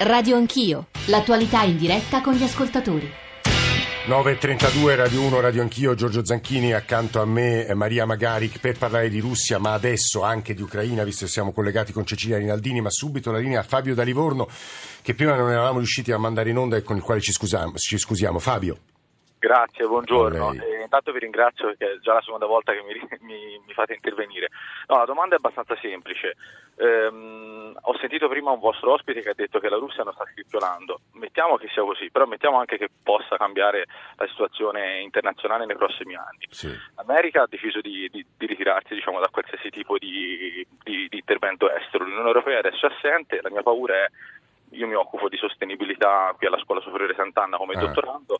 Radio Anch'io, l'attualità in diretta con gli ascoltatori. 9.32 Radio 1, Radio Anch'io, Giorgio Zanchini accanto a me, eh, Maria Magaric per parlare di Russia, ma adesso anche di Ucraina, visto che siamo collegati con Cecilia Rinaldini, ma subito la linea a Fabio da Livorno, che prima non eravamo riusciti a mandare in onda e con il quale ci scusiamo. Ci scusiamo. Fabio. Grazie, buongiorno. Eh, intanto vi ringrazio perché è già la seconda volta che mi, mi, mi fate intervenire. No, la domanda è abbastanza semplice. Ehm, ho sentito prima un vostro ospite che ha detto che la Russia non sta scricchiolando. Mettiamo che sia così, però mettiamo anche che possa cambiare la situazione internazionale nei prossimi anni. Sì. L'America ha deciso di, di, di ritirarsi diciamo, da qualsiasi tipo di, di intervento estero. L'Unione Europea adesso è assente. La mia paura è io mi occupo di sostenibilità qui alla Scuola Superiore Sant'Anna come Ah. dottorando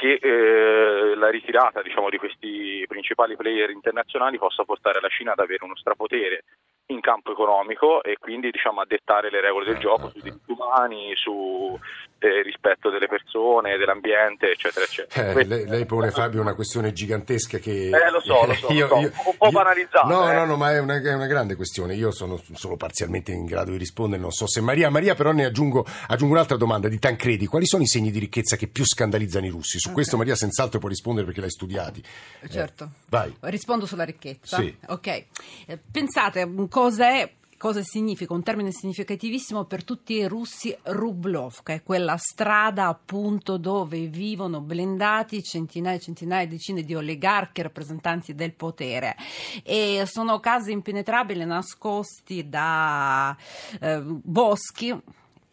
che eh, la ritirata diciamo, di questi principali player internazionali possa portare la Cina ad avere uno strapotere in campo economico e quindi diciamo, a dettare le regole del Ah, gioco ah, sui diritti umani, su eh, rispetto delle persone, dell'ambiente, eccetera, eccetera. Eh, lei, lei pone Fabio una questione gigantesca che... Eh, lo so, lo so, lo so. Un po' banalizzata, No, eh. no, no, ma è una, è una grande questione. Io sono solo parzialmente in grado di rispondere, non so se Maria. Maria però ne aggiungo, aggiungo un'altra domanda di Tancredi. Quali sono i segni di ricchezza che più scandalizzano i russi? Su Ok. questo Maria senz'altro può rispondere perché l'hai studiati. Eh, Certo. vai. Rispondo sulla ricchezza. Sì. Ok. Eh, Pensate, cos'è Cosa significa? Un termine significativissimo per tutti i russi Rublovka, è quella strada appunto dove vivono blindati centinaia e centinaia, decine di oligarchi rappresentanti del potere e sono case impenetrabili nascosti da eh, boschi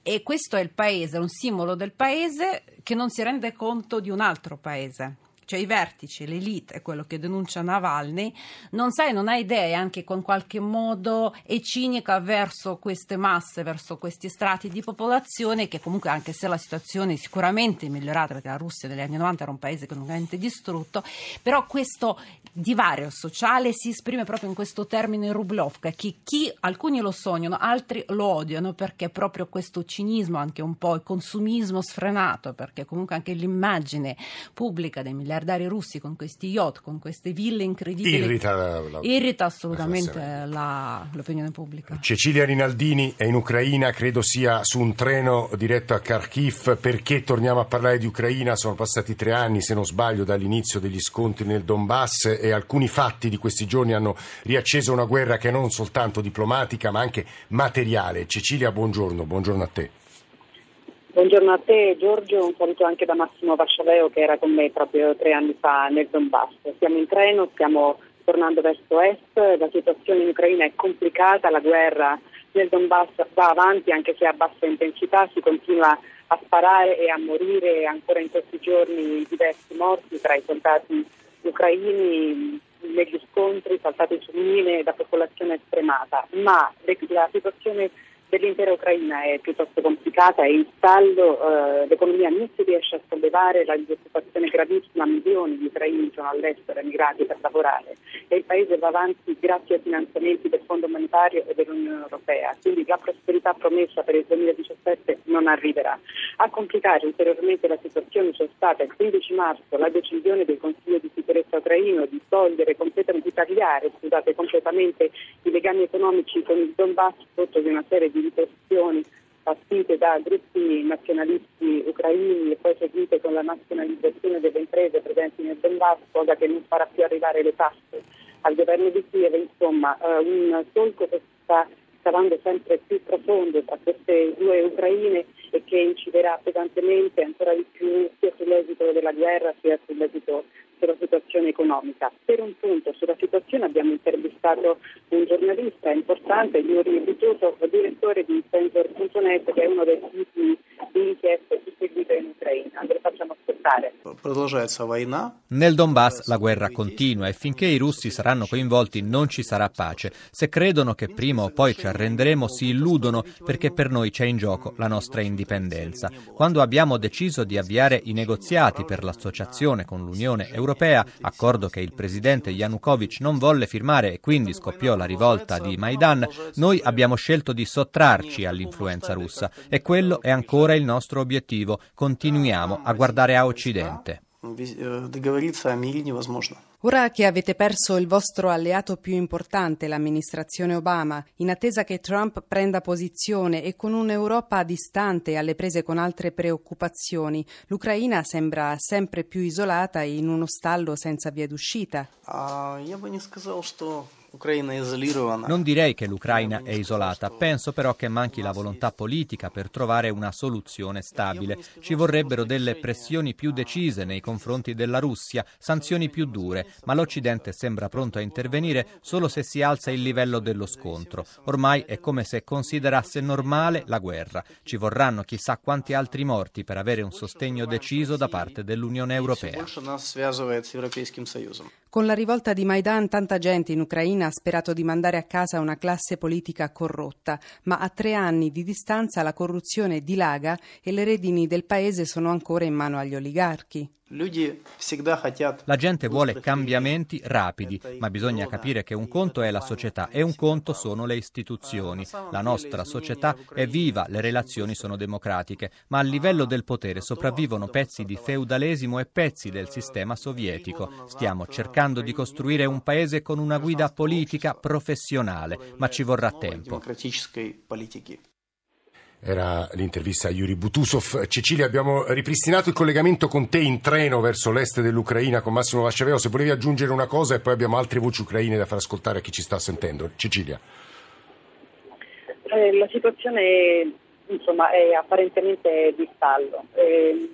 e questo è il paese, un simbolo del paese che non si rende conto di un altro paese. Cioè i vertici, l'elite, è quello che denuncia Navalny, non sai, non ha idee anche con qualche modo è cinica verso queste masse, verso questi strati di popolazione che comunque anche se la situazione è sicuramente migliorata perché la Russia negli anni 90 era un paese economicamente distrutto, però questo divario sociale si esprime proprio in questo termine Rublovka, che chi, alcuni lo sognano, altri lo odiano perché proprio questo cinismo, anche un po' il consumismo sfrenato, perché comunque anche l'immagine pubblica dei miliardari russi con questi yacht, con queste ville incredibili, Irrita la- la- irrita assolutamente la- la- l'opinione pubblica. Cecilia Rinaldini è in Ucraina, credo sia su un treno diretto a Kharkiv. Perché torniamo a parlare di Ucraina? Sono passati tre anni, se non sbaglio, dall'inizio degli scontri nel Donbass e alcuni fatti di questi giorni hanno riacceso una guerra che è non soltanto diplomatica ma anche materiale. Cecilia, buongiorno, buongiorno a te. Buongiorno a te Giorgio, un saluto anche da Massimo Vascialeo che era con me proprio tre anni fa nel Donbass. Siamo in treno, stiamo tornando verso est, la situazione in Ucraina è complicata, la guerra nel Donbass va avanti anche se a bassa intensità, si continua a sparare e a morire ancora in questi giorni diversi morti tra i soldati ucraini negli scontri saltati su mine da popolazione stremata, ma la situazione dell'intera Ucraina è piuttosto complicata, è in stallo, eh, l'economia non si riesce a sollevare, la disoccupazione è gravissima, milioni di ucraini sono all'estero emigrati per lavorare e il paese va avanti grazie ai finanziamenti del Fondo Monetario e dell'Unione Europea, quindi la prosperità promessa per il 2017 non arriverà. A complicare ulteriormente la situazione c'è stata il 15 marzo la decisione del Consiglio di sicurezza ucraino di togliere completamente, di tagliare scusate, completamente i legami economici con il Donbass frutto di una serie di ritorsioni partite da gruppi nazionalisti ucraini e poi seguite con la nazionalizzazione delle imprese presenti nel Donbass, cosa che non farà più arrivare le tasse al governo di Kiev, insomma eh, un solco che sta scavando sempre più profondo tra queste due Ucraine e che inciderà pesantemente ancora di più sia sull'esito della guerra sia sull'esito sulla situazione economica. Per un punto sulla situazione abbiamo intervistato un giornalista importante, Yuri Bituto, direttore di Sensor.net, che è uno dei siti di inchiesta più seguito in Ucraina. Ve lo facciamo ascoltare. Nel Donbass la guerra continua e finché i russi saranno coinvolti non ci sarà pace. Se credono che prima o poi ci arrenderemo si illudono perché per noi c'è in gioco la nostra indipendenza. Quando abbiamo deciso di avviare i negoziati per l'associazione con l'Unione Europea, accordo che il presidente Yanukovych non volle firmare e quindi scoppiò la rivolta di Maidan, noi abbiamo scelto di sottrarci all'influenza russa e quello è ancora il nostro obiettivo. Continuiamo a guardare a Occidente. договориться о мире невозможно. Ora che avete perso il vostro alleato più importante, l'amministrazione Obama, in attesa che Trump prenda posizione e con un'Europa distante alle prese con altre preoccupazioni, l'Ucraina sembra sempre più isolata e in uno stallo senza via d'uscita. А, я бы не сказал, что non direi che l'Ucraina è isolata, penso però che manchi la volontà politica per trovare una soluzione stabile. Ci vorrebbero delle pressioni più decise nei confronti della Russia, sanzioni più dure, ma l'Occidente sembra pronto a intervenire solo se si alza il livello dello scontro. Ormai è come se considerasse normale la guerra. Ci vorranno chissà quanti altri morti per avere un sostegno deciso da parte dell'Unione Europea. Con la rivolta di Maidan tanta gente in Ucraina ha sperato di mandare a casa una classe politica corrotta, ma a tre anni di distanza la corruzione dilaga e le redini del paese sono ancora in mano agli oligarchi. La gente vuole cambiamenti rapidi, ma bisogna capire che un conto è la società e un conto sono le istituzioni. La nostra società è viva, le relazioni sono democratiche, ma a livello del potere sopravvivono pezzi di feudalesimo e pezzi del sistema sovietico. Stiamo cercando di costruire un paese con una guida politica professionale, ma ci vorrà tempo. Era l'intervista a Yuri Butusov. Cecilia, abbiamo ripristinato il collegamento con te in treno verso l'est dell'Ucraina con Massimo Vasciaveo. Se volevi aggiungere una cosa e poi abbiamo altre voci ucraine da far ascoltare a chi ci sta sentendo. Cecilia. Eh, la situazione insomma, è apparentemente di stallo. Eh,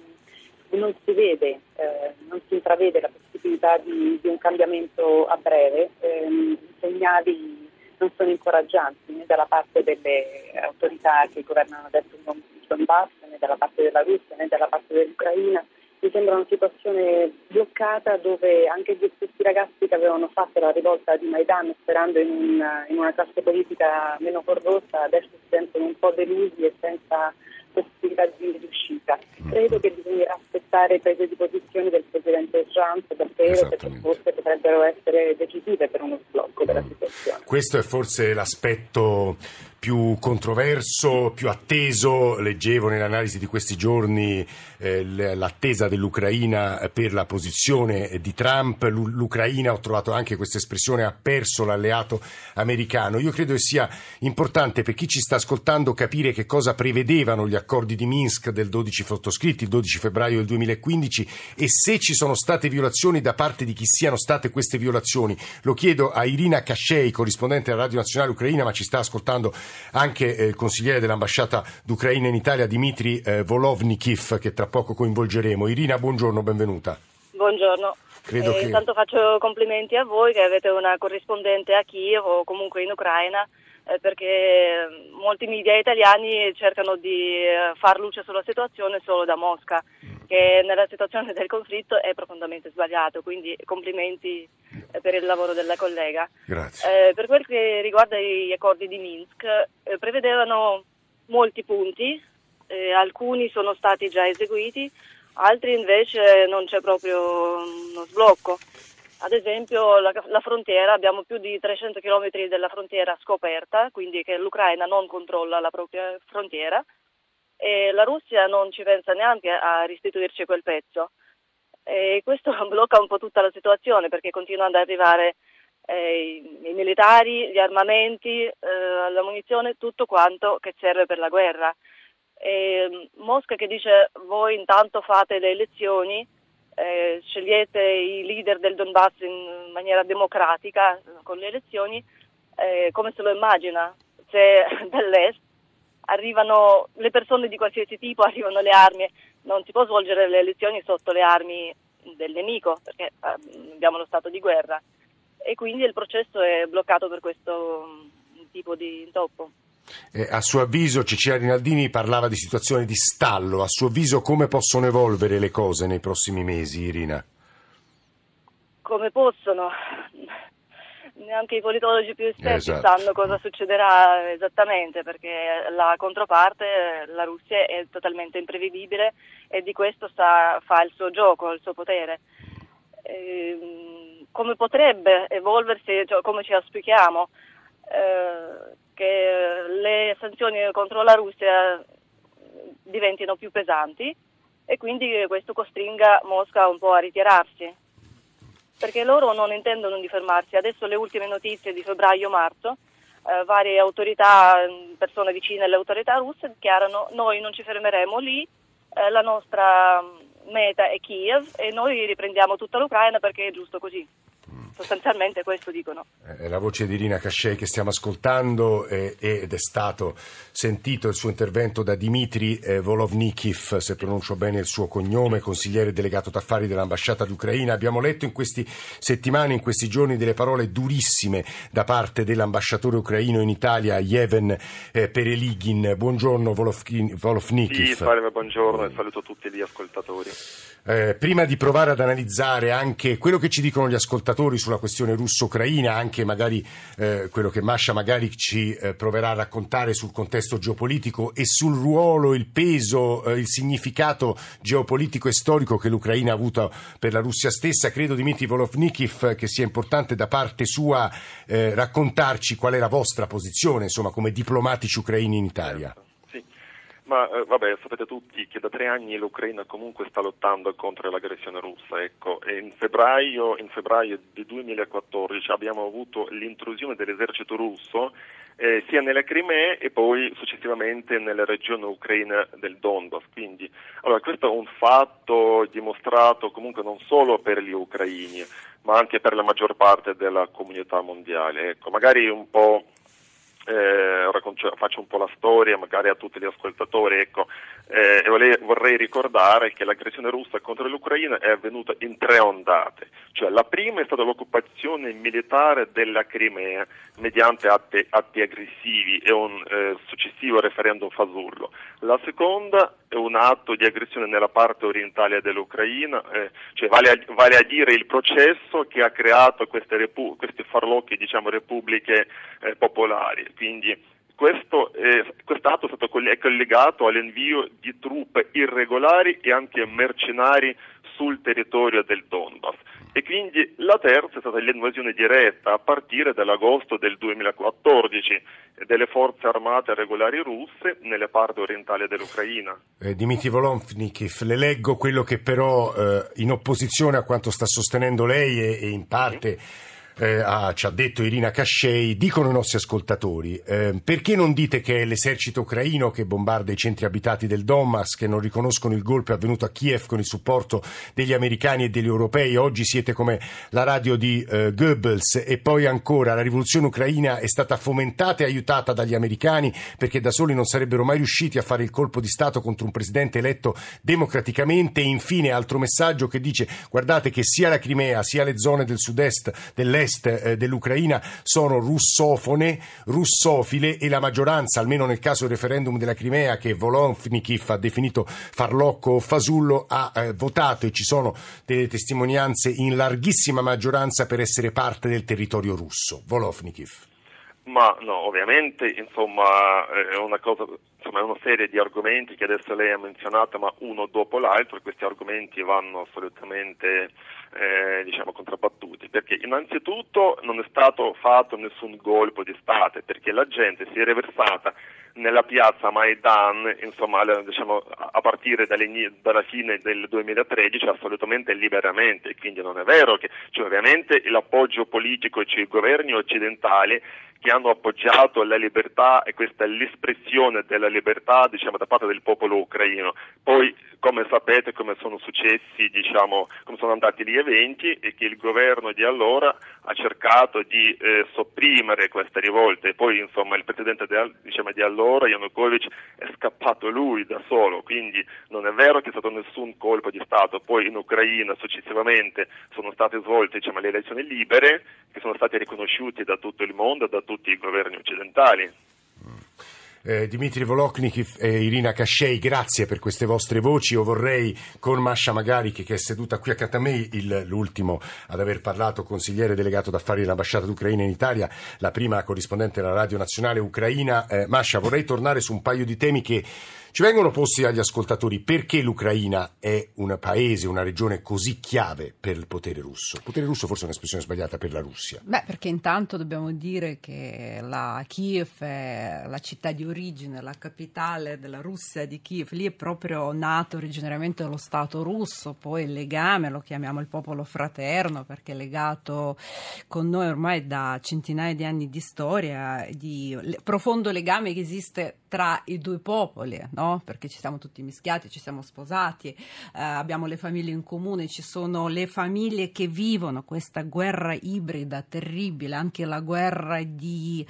non si vede, eh, non si intravede la possibilità di, di un cambiamento a breve. I eh, segnali non sono incoraggianti né dalla parte delle autorità che governano adesso il Donbass, né dalla parte della Russia, né dalla parte dell'Ucraina. Mi sembra una situazione bloccata dove anche gli stessi ragazzi che avevano fatto la rivolta di Maidan sperando in, un, in una classe politica meno corrotta adesso si sentono un po' delusi e senza possibilità di riuscita. Credo che bisognerà aspettare prese di posizione del Presidente Trump davvero perché forse potrebbero essere decisive per uno sblocco della situazione. Questo è forse l'aspetto più controverso, più atteso. Leggevo nell'analisi di questi giorni eh, l'attesa dell'Ucraina per la posizione di Trump. L'Ucraina, ho trovato anche questa espressione, ha perso l'alleato americano. Io credo che sia importante per chi ci sta ascoltando capire che cosa prevedevano gli accordi di Minsk del 12 sottoscritti il 12 febbraio del 2015 e se ci sono state violazioni da parte di chi siano state queste violazioni. Lo chiedo a Irina Kashei, corrispondente della Radio Nazionale Ucraina, ma ci sta ascoltando anche eh, il consigliere dell'ambasciata d'Ucraina in Italia Dimitri eh, Volovnikiv che tra poco coinvolgeremo. Irina, buongiorno, benvenuta. Buongiorno. Credo eh, che... Intanto faccio complimenti a voi che avete una corrispondente a Kiev o comunque in Ucraina eh, perché molti media italiani cercano di eh, far luce sulla situazione solo da Mosca, che nella situazione del conflitto è profondamente sbagliato, quindi complimenti eh, per il lavoro della collega. Grazie. Eh, per quel che riguarda gli accordi di Minsk, eh, prevedevano molti punti, eh, alcuni sono stati già eseguiti, altri invece non c'è proprio uno sblocco. Ad esempio la, la, frontiera, abbiamo più di 300 km della frontiera scoperta, quindi che l'Ucraina non controlla la propria frontiera e la Russia non ci pensa neanche a restituirci quel pezzo. E questo blocca un po' tutta la situazione perché continuano ad arrivare eh, i, i, militari, gli armamenti, eh, la munizione, tutto quanto che serve per la guerra. E Mosca che dice voi intanto fate le elezioni eh, scegliete i leader del Donbass in maniera democratica con le elezioni, eh, come se lo immagina? Se dall'est arrivano le persone di qualsiasi tipo, arrivano le armi, non si può svolgere le elezioni sotto le armi del nemico perché eh, abbiamo lo stato di guerra e quindi il processo è bloccato per questo mm, tipo di intoppo. Eh, a suo avviso Cecilia Rinaldini parlava di situazioni di stallo, a suo avviso come possono evolvere le cose nei prossimi mesi, Irina? Come possono? Neanche i politologi più esperti esatto. sanno cosa succederà esattamente perché la controparte, la Russia, è totalmente imprevedibile e di questo sta, fa il suo gioco, il suo potere. E, come potrebbe evolversi, cioè, come ci auspichiamo? Eh, che le sanzioni contro la Russia diventino più pesanti e quindi questo costringa Mosca un po' a ritirarsi. Perché loro non intendono di fermarsi. Adesso le ultime notizie di febbraio-marzo, eh, varie autorità, persone vicine alle autorità russe dichiarano noi non ci fermeremo lì, eh, la nostra meta è Kiev e noi riprendiamo tutta l'Ucraina perché è giusto così. Sostanzialmente questo dicono. È la voce di Irina Cascei che stiamo ascoltando eh, ed è stato sentito il suo intervento da Dimitri eh, Volovnikiv, se pronuncio bene il suo cognome, consigliere delegato d'affari dell'ambasciata d'Ucraina. Abbiamo letto in queste settimane, in questi giorni, delle parole durissime da parte dell'ambasciatore ucraino in Italia, Yeven eh, Pereligin. Buongiorno Volovnikiv. Sì, salve, buongiorno e saluto tutti gli ascoltatori. Eh, prima di provare ad analizzare anche quello che ci dicono gli ascoltatori sulla questione russo-ucraina, anche magari eh, quello che Mascia magari ci eh, proverà a raccontare sul contesto geopolitico e sul ruolo, il peso, eh, il significato geopolitico e storico che l'Ucraina ha avuto per la Russia stessa, credo Dmitry Volovnikiv che sia importante da parte sua eh, raccontarci qual è la vostra posizione, insomma, come diplomatici ucraini in Italia. Ma eh, vabbè, sapete tutti che da tre anni l'Ucraina comunque sta lottando contro l'aggressione russa. Ecco. in, febbraio, in febbraio del 2014 abbiamo avuto l'intrusione dell'esercito russo eh, sia nella Crimea e poi successivamente nella regione ucraina del Donbass. Quindi, allora, questo è un fatto dimostrato comunque non solo per gli ucraini, ma anche per la maggior parte della comunità mondiale. Ecco, magari un po' eh, faccio un po' la storia magari a tutti gli ascoltatori, ecco, eh, vorrei, vorrei, ricordare che l'aggressione russa contro l'Ucraina è avvenuta in tre ondate, cioè la prima è stata l'occupazione militare della Crimea mediante atti, atti aggressivi e un eh, successivo referendum fasullo, la seconda è un atto di aggressione nella parte orientale dell'Ucraina, eh, cioè vale a, vale a, dire il processo che ha creato queste, repu- queste farlocche diciamo, repubbliche eh, popolari. Quindi questo è, quest'atto è stato collegato all'invio di truppe irregolari e anche mercenari sul territorio del Donbass. E quindi la terza è stata l'invasione diretta a partire dall'agosto del 2014 delle forze armate regolari russe nelle parti orientali dell'Ucraina. Eh, Dimitri Volonnikov, le leggo quello che però eh, in opposizione a quanto sta sostenendo lei e, e in parte... Mm eh, ah, ci ha detto Irina Cascei, dicono i nostri ascoltatori, eh, perché non dite che è l'esercito ucraino che bombarda i centri abitati del Donbass, che non riconoscono il golpe avvenuto a Kiev con il supporto degli americani e degli europei, oggi siete come la radio di eh, Goebbels e poi ancora la rivoluzione ucraina è stata fomentata e aiutata dagli americani perché da soli non sarebbero mai riusciti a fare il colpo di Stato contro un presidente eletto democraticamente. E infine altro messaggio che dice guardate che sia la Crimea sia le zone del sud-est, dell'est dell'est eh, dell'Ucraina sono russofone, russofile e la maggioranza, almeno nel caso del referendum della Crimea che Volonnikov ha definito farlocco o fasullo, ha eh, votato e ci sono delle testimonianze in larghissima maggioranza per essere parte del territorio russo. Volonnikov. Ma no, ovviamente insomma, è una, cosa, insomma, è una serie di argomenti che adesso lei ha menzionato, ma uno dopo l'altro, questi argomenti vanno assolutamente eh, diciamo, contrabbattuti, perché innanzitutto non è stato fatto nessun colpo di Stato, perché la gente si è riversata nella piazza Maidan, insomma, diciamo, a partire dalla fine del 2013 assolutamente liberamente, quindi non è vero che cioè, ovviamente l'appoggio politico cioè, i governi occidentali che hanno appoggiato la libertà e questa è l'espressione della libertà diciamo, da parte del popolo ucraino. Poi, come sapete, come sono successi, diciamo, come sono andati gli eventi, e che il governo di allora ha cercato di eh, sopprimere queste rivolte e poi insomma, il presidente di, diciamo, di allora, Yanukovych, è scappato lui da solo, quindi non è vero che è stato nessun colpo di Stato. Poi in Ucraina successivamente sono state svolte diciamo, le elezioni libere che sono state riconosciute da tutto il mondo, da tutti i governi occidentali. Eh, Dimitri Voloknikov e Irina Cascei, grazie per queste vostre voci. Io vorrei con Masha Magari, che, è seduta qui accanto a me, il, l'ultimo ad aver parlato, consigliere delegato d'affari dell'ambasciata d'Ucraina in Italia, la prima corrispondente della Radio Nazionale Ucraina. Eh, Masha, vorrei tornare su un paio di temi che Ci vengono posti agli ascoltatori perché l'Ucraina è un paese, una regione così chiave per il potere russo. Potere russo forse è un'espressione sbagliata per la Russia. Beh, perché intanto dobbiamo dire che la Kiev è la città di origine, la capitale della Russia di Kiev, lì è proprio nato originariamente lo Stato russo, poi il legame, lo chiamiamo il popolo fraterno perché è legato con noi ormai da centinaia di anni di storia, di profondo legame che esiste tra i due popoli, no? perché ci siamo tutti mischiati, ci siamo sposati, eh, abbiamo le famiglie in comune, ci sono le famiglie che vivono questa guerra ibrida terribile, anche la guerra di,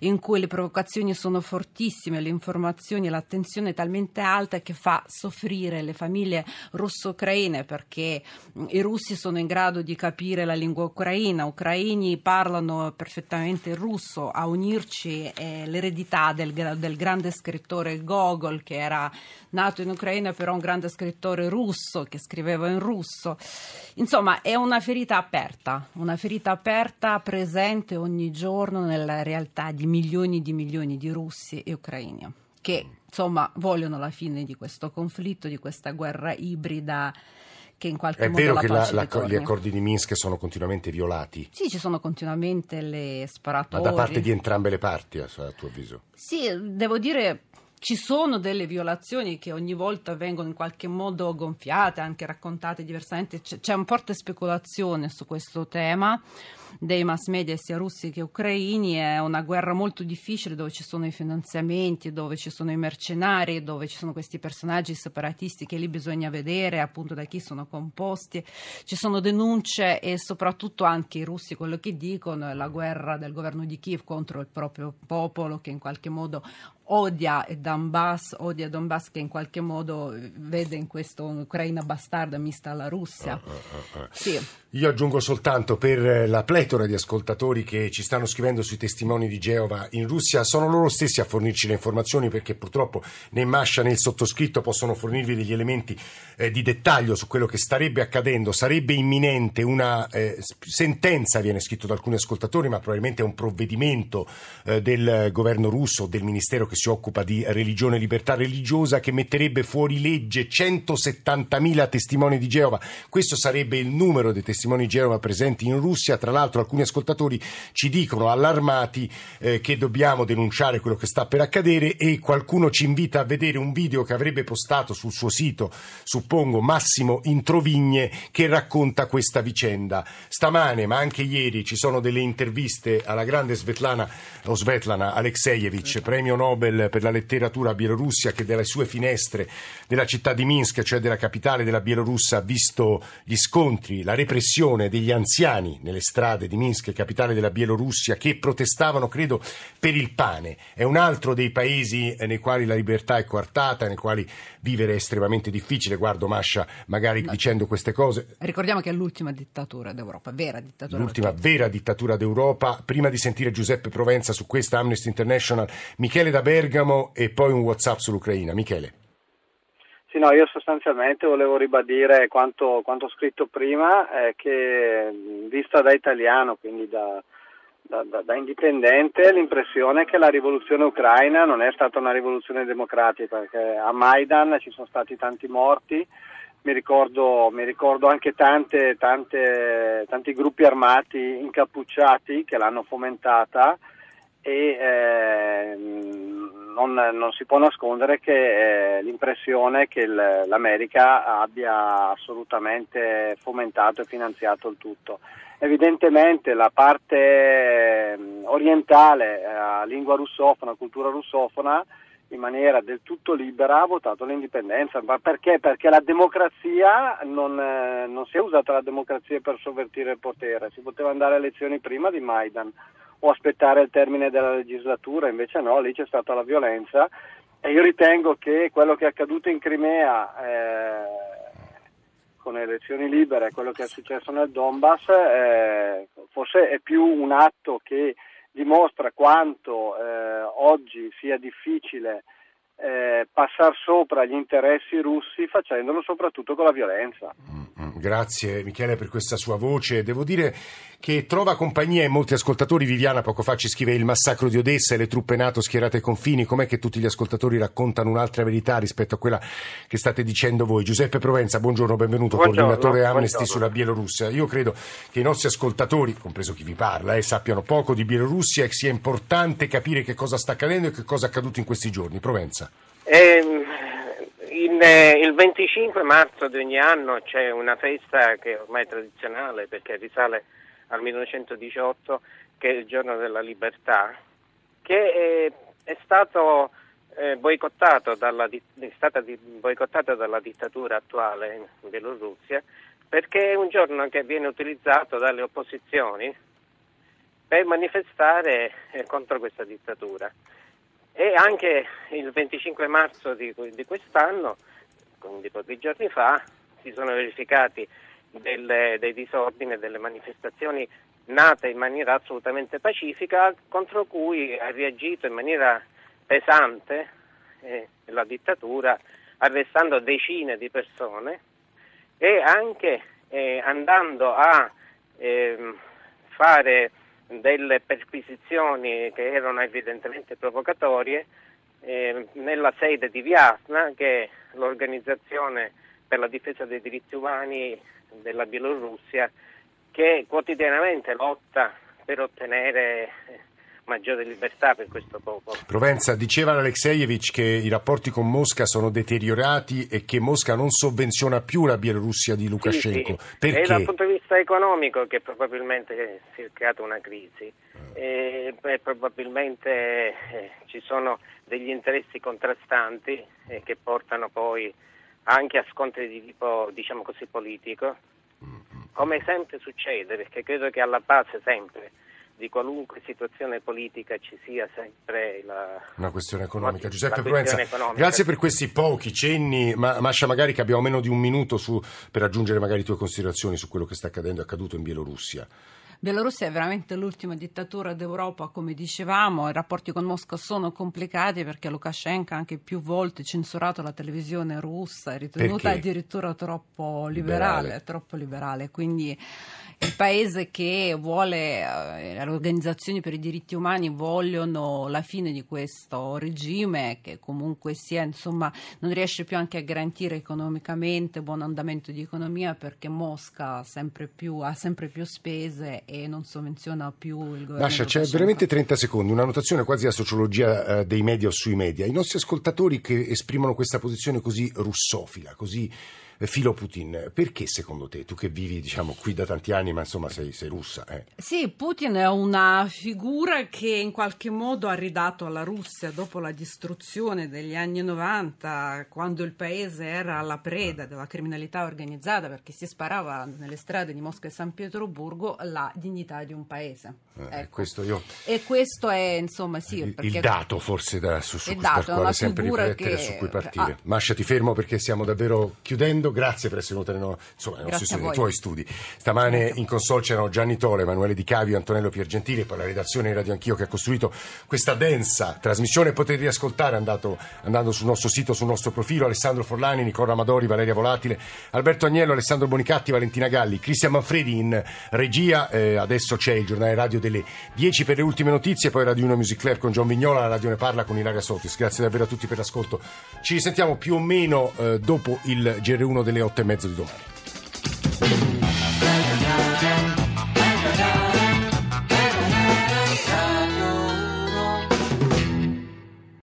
in cui le provocazioni sono fortissime, le informazioni, l'attenzione è talmente alta che fa soffrire le famiglie russo-ucraine perché mm, i russi sono in grado di capire la lingua ucraina, ucraini parlano perfettamente russo, a unirci è l'eredità del, del grande grande scrittore Gogol che era nato in Ucraina però un grande scrittore russo che scriveva in russo. Insomma è una ferita aperta, una ferita aperta presente ogni giorno nella realtà di milioni di milioni di russi e ucraini che insomma vogliono la fine di questo conflitto, di questa guerra ibrida che in qualche È modo vero la che la, la, gli accordi di Minsk sono continuamente violati? Sì, ci sono continuamente le sparatorie. Ma da parte di entrambe le parti, a tuo avviso? Sì, devo dire ci sono delle violazioni che ogni volta vengono in qualche modo gonfiate, anche raccontate diversamente. C'è, c'è una forte speculazione su questo tema dei mass media sia russi che ucraini. È una guerra molto difficile dove ci sono i finanziamenti, dove ci sono i mercenari, dove ci sono questi personaggi separatisti che lì bisogna vedere appunto da chi sono composti. Ci sono denunce e soprattutto anche i russi quello che dicono è la guerra del governo di Kiev contro il proprio popolo che in qualche modo odia Donbass, odia Donbass che in qualche modo vede in questo un'Ucraina bastarda mista alla Russia. Uh, uh, uh, sì. Io aggiungo soltanto per la pletora di ascoltatori che ci stanno scrivendo sui testimoni di Geova in Russia, sono loro stessi a fornirci le informazioni perché purtroppo né Mascia né il sottoscritto possono fornirvi degli elementi eh, di dettaglio su quello che starebbe accadendo. Sarebbe imminente una eh, sentenza, viene scritto da alcuni ascoltatori, ma probabilmente è un provvedimento eh, del governo russo, del ministero che si occupa di religione e libertà religiosa, che metterebbe fuori legge 170.000 testimoni di Geova. Questo sarebbe il numero dei testimoni testimoni Genova presenti in Russia. Tra l'altro alcuni ascoltatori ci dicono allarmati eh, che dobbiamo denunciare quello che sta per accadere e qualcuno ci invita a vedere un video che avrebbe postato sul suo sito, suppongo Massimo Introvigne, che racconta questa vicenda. Stamane, ma anche ieri, ci sono delle interviste alla grande Svetlana, o Svetlana Alexeyevich, premio Nobel per la letteratura Bielorussia, che dalle sue finestre della città di Minsk, cioè della capitale della Bielorussia, ha visto gli scontri, la repressione degli anziani nelle strade di Minsk, capitale della Bielorussia, che protestavano, credo, per il pane. È un altro dei paesi nei quali la libertà è coartata, nei quali vivere è estremamente difficile. Guardo Mascia magari no. dicendo queste cose. Ricordiamo che è l'ultima dittatura d'Europa, vera dittatura L'ultima vera dittatura d'Europa. Prima di sentire Giuseppe Provenza su questa Amnesty International, Michele da Bergamo e poi un WhatsApp sull'Ucraina. Michele. Sì, no, io sostanzialmente volevo ribadire quanto, quanto scritto prima, eh, che vista da italiano, quindi da, da, da, da, indipendente, l'impressione che la rivoluzione ucraina non è stata una rivoluzione democratica, perché a Maidan ci sono stati tanti morti, mi ricordo, mi ricordo anche tante, tante, tanti gruppi armati incappucciati che l'hanno fomentata e eh, non, non, si può nascondere che eh, l'impressione che il, l'America abbia assolutamente fomentato e finanziato il tutto. Evidentemente la parte eh, orientale, a lingua russofona, cultura russofona, in maniera del tutto libera ha votato l'indipendenza. Ma perché? Perché la democrazia non, eh, non si è usata la democrazia per sovvertire il potere, si poteva andare a elezioni prima di Maidan o aspettare il termine della legislatura, invece no, lì c'è stata la violenza e io ritengo che quello che è accaduto in Crimea eh, con le elezioni libere, quello che è successo nel Donbass, eh, forse è più un atto che dimostra quanto eh, oggi sia difficile eh, passare sopra gli interessi russi facendolo soprattutto con la violenza. Grazie Michele per questa sua voce. Devo dire che trova compagnia in molti ascoltatori. Viviana poco fa ci scrive il massacro di Odessa e le truppe NATO schierate ai confini. Com'è che tutti gli ascoltatori raccontano un'altra verità rispetto a quella che state dicendo voi? Giuseppe Provenza, buongiorno, benvenuto, buongiorno, coordinatore Amnesty buongiorno. sulla Bielorussia. Io credo che i nostri ascoltatori, compreso chi vi parla, eh, sappiano poco di Bielorussia e sia importante capire che cosa sta accadendo e che cosa è accaduto in questi giorni. Provenza. Eh, in, eh, il 25 marzo di ogni anno c'è una festa che è ormai tradizionale perché risale al 1918, che è il giorno della libertà, che è, è stato eh, boicottato dalla, è stata di, boicottata dalla dittatura attuale in Bielorussia perché è un giorno che viene utilizzato dalle opposizioni per manifestare eh, contro questa dittatura. E anche il 25 marzo di, di quest'anno, quindi pochi giorni fa, si sono verificati delle, dei disordini e delle manifestazioni nate in maniera assolutamente pacifica contro cui ha reagito in maniera pesante eh, la dittatura arrestando decine di persone e anche eh, andando a eh, fare delle perquisizioni che erano evidentemente provocatorie eh, nella sede di Viasna, che è l'organizzazione per la difesa dei diritti umani della Bielorussia, che quotidianamente lotta per ottenere maggiore libertà per questo popolo. Provenza, diceva Alexeyevich che i rapporti con Mosca sono deteriorati e che Mosca non sovvenziona più la Bielorussia di Lukashenko. Sì, sì. Perché? È dal punto di vista economico che probabilmente si è creata una crisi e, e probabilmente eh, ci sono degli interessi contrastanti eh, che portano poi anche a scontri di tipo diciamo così politico, come sempre succede, perché credo che alla base sempre di qualunque situazione politica ci sia sempre la, una questione economica. Giuseppe Provenza, grazie per questi pochi cenni, ma Mascia magari che abbiamo meno di un minuto su, per aggiungere magari tue considerazioni su quello che sta accadendo e accaduto in Bielorussia. Bielorussia è veramente l'ultima dittatura d'Europa, come dicevamo, i rapporti con Mosca sono complicati perché Lukashenko ha anche più volte censurato la televisione russa, è ritenuta perché? addirittura troppo liberale, liberale, troppo liberale, quindi il paese che vuole, eh, le organizzazioni per i diritti umani vogliono la fine di questo regime che comunque sia, insomma, non riesce più anche a garantire economicamente buon andamento di economia perché Mosca sempre più, ha sempre più spese e non sovvenziona più il governo. Lascia, c'è veramente 30 secondi, una notazione quasi a sociologia eh, dei media o sui media. I nostri ascoltatori che esprimono questa posizione così russofila, così filo Putin. Perché secondo te, tu che vivi diciamo, qui da tanti anni, ma insomma sei, sei russa? Eh? Sì, Putin è una figura che in qualche modo ha ridato alla Russia dopo la distruzione degli anni 90, quando il paese era alla preda della criminalità organizzata perché si sparava nelle strade di Mosca e San Pietroburgo la dignità di un paese. Eh, ecco. questo io... E questo è insomma sì. Il, il dato forse da, su, su, dal quale sempre riflettere che... su cui partire. Ah. Mascia, ti fermo perché stiamo davvero chiudendo grazie per essere venuta nei, insomma, nei nostri studi, nei tuoi studi. Stamane grazie. in console c'erano Gianni Tole, Emanuele Di Cavio, Antonello Piergentili e poi la redazione di Radio Anch'io che ha costruito questa densa trasmissione. Potete riascoltare andando, andando sul nostro sito, sul nostro profilo. Alessandro Forlani, Nicola Amadori, Valeria Volatile, Alberto Agnello, Alessandro Bonicatti, Valentina Galli, Cristian Manfredi in regia. Eh, adesso c'è il giornale radio delle 10 per le ultime notizie, poi Radio 1 Music Club con John Vignola, la radio ne parla con Ilaria Sotis. Grazie davvero a tutti per l'ascolto. Ci risentiamo più o meno eh, dopo il GR1 delle otto e mezzo di domani.